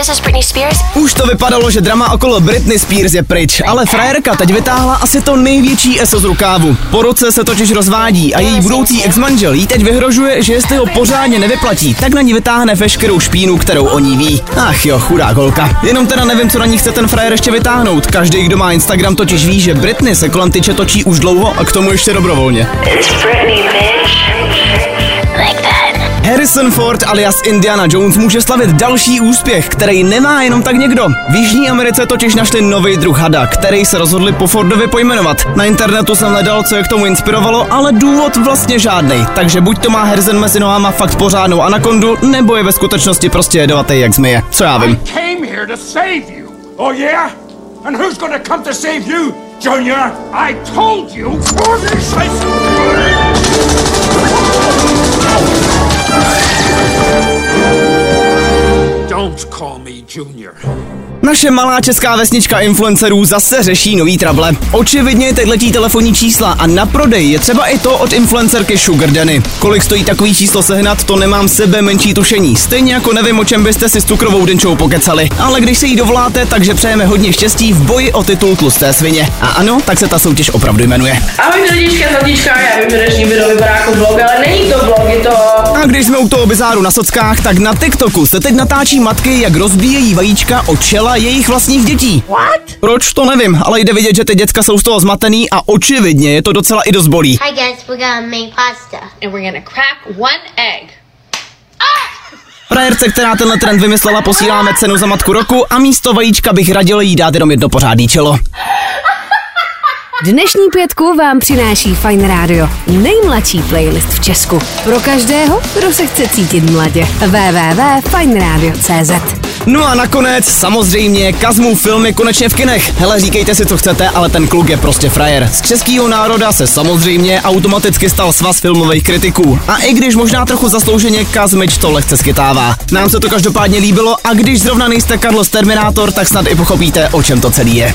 this is Britney Spears. Už to vypadalo, že drama okolo Britney Spears je pryč, ale frajerka teď vytáhla asi to největší eso z rukávu. Po roce se totiž rozvádí a její budoucí exmanžel jí teď vyhrožuje, že jestli ho pořádně nevyplatí, tak na ní vytáhne veškerou špínu, kterou o ní ví. Ach jo, chudá holka. Jenom teda nevím, co na ní chce ten frajer ještě vytáhnout. Každý, kdo má Instagram, totiž ví, že Britney se kolem tyče točí už dlouho a k tomu ještě dobrovolně. It's Britney, bitch. Harrison Ford alias Indiana Jones může slavit další úspěch, který nemá jenom tak někdo. V Jižní Americe totiž našli nový druh hada, který se rozhodli po Fordovi pojmenovat. Na internetu jsem hledal, co je k tomu inspirovalo, ale důvod vlastně žádný. Takže buď to má Harrison mezi nohama fakt pořádnou anakondu, nebo je ve skutečnosti prostě jedovatý jak zmije. Co já vím. I. Naše malá česká vesnička influencerů zase řeší nový trable. Očividně teď letí telefonní čísla a na prodej je třeba i to od influencerky Sugar Danny. Kolik stojí takový číslo sehnat, to nemám sebe menší tušení. Stejně jako nevím, o čem byste si s cukrovou denčou pokecali. Ale když se jí dovoláte, takže přejeme hodně štěstí v boji o titul tlusté svině. A ano, tak se ta soutěž opravdu jmenuje. Ahoj lidička, zlatíčka, já vím, že dnešní video vypadá jako vlog, ale není to vlog, je to... A když jsme u toho bizáru na sockách, tak na TikToku se teď natáčí matky, jak rozbíjejí vajíčka o čela jejich vlastních dětí. What? Proč to nevím, ale jde vidět, že ty děcka jsou z toho zmatený a očividně je to docela i dost bolí. Hi guys, we're gonna make pasta. and we're gonna crack one egg. Frajerce, která tenhle trend vymyslela, posíláme cenu za matku roku a místo vajíčka bych radil jí dát jenom jedno pořádný čelo. Dnešní pětku vám přináší Fine Radio. Nejmladší playlist v Česku. Pro každého, kdo se chce cítit mladě. www.fineradio.cz No a nakonec, samozřejmě, Kazmův film je konečně v kinech. Hele, říkejte si, co chcete, ale ten kluk je prostě frajer. Z českého národa se samozřejmě automaticky stal svaz filmových kritiků. A i když možná trochu zaslouženě, Kazmič to lehce skytává. Nám se to každopádně líbilo a když zrovna nejste Carlos Terminátor, tak snad i pochopíte, o čem to celý je.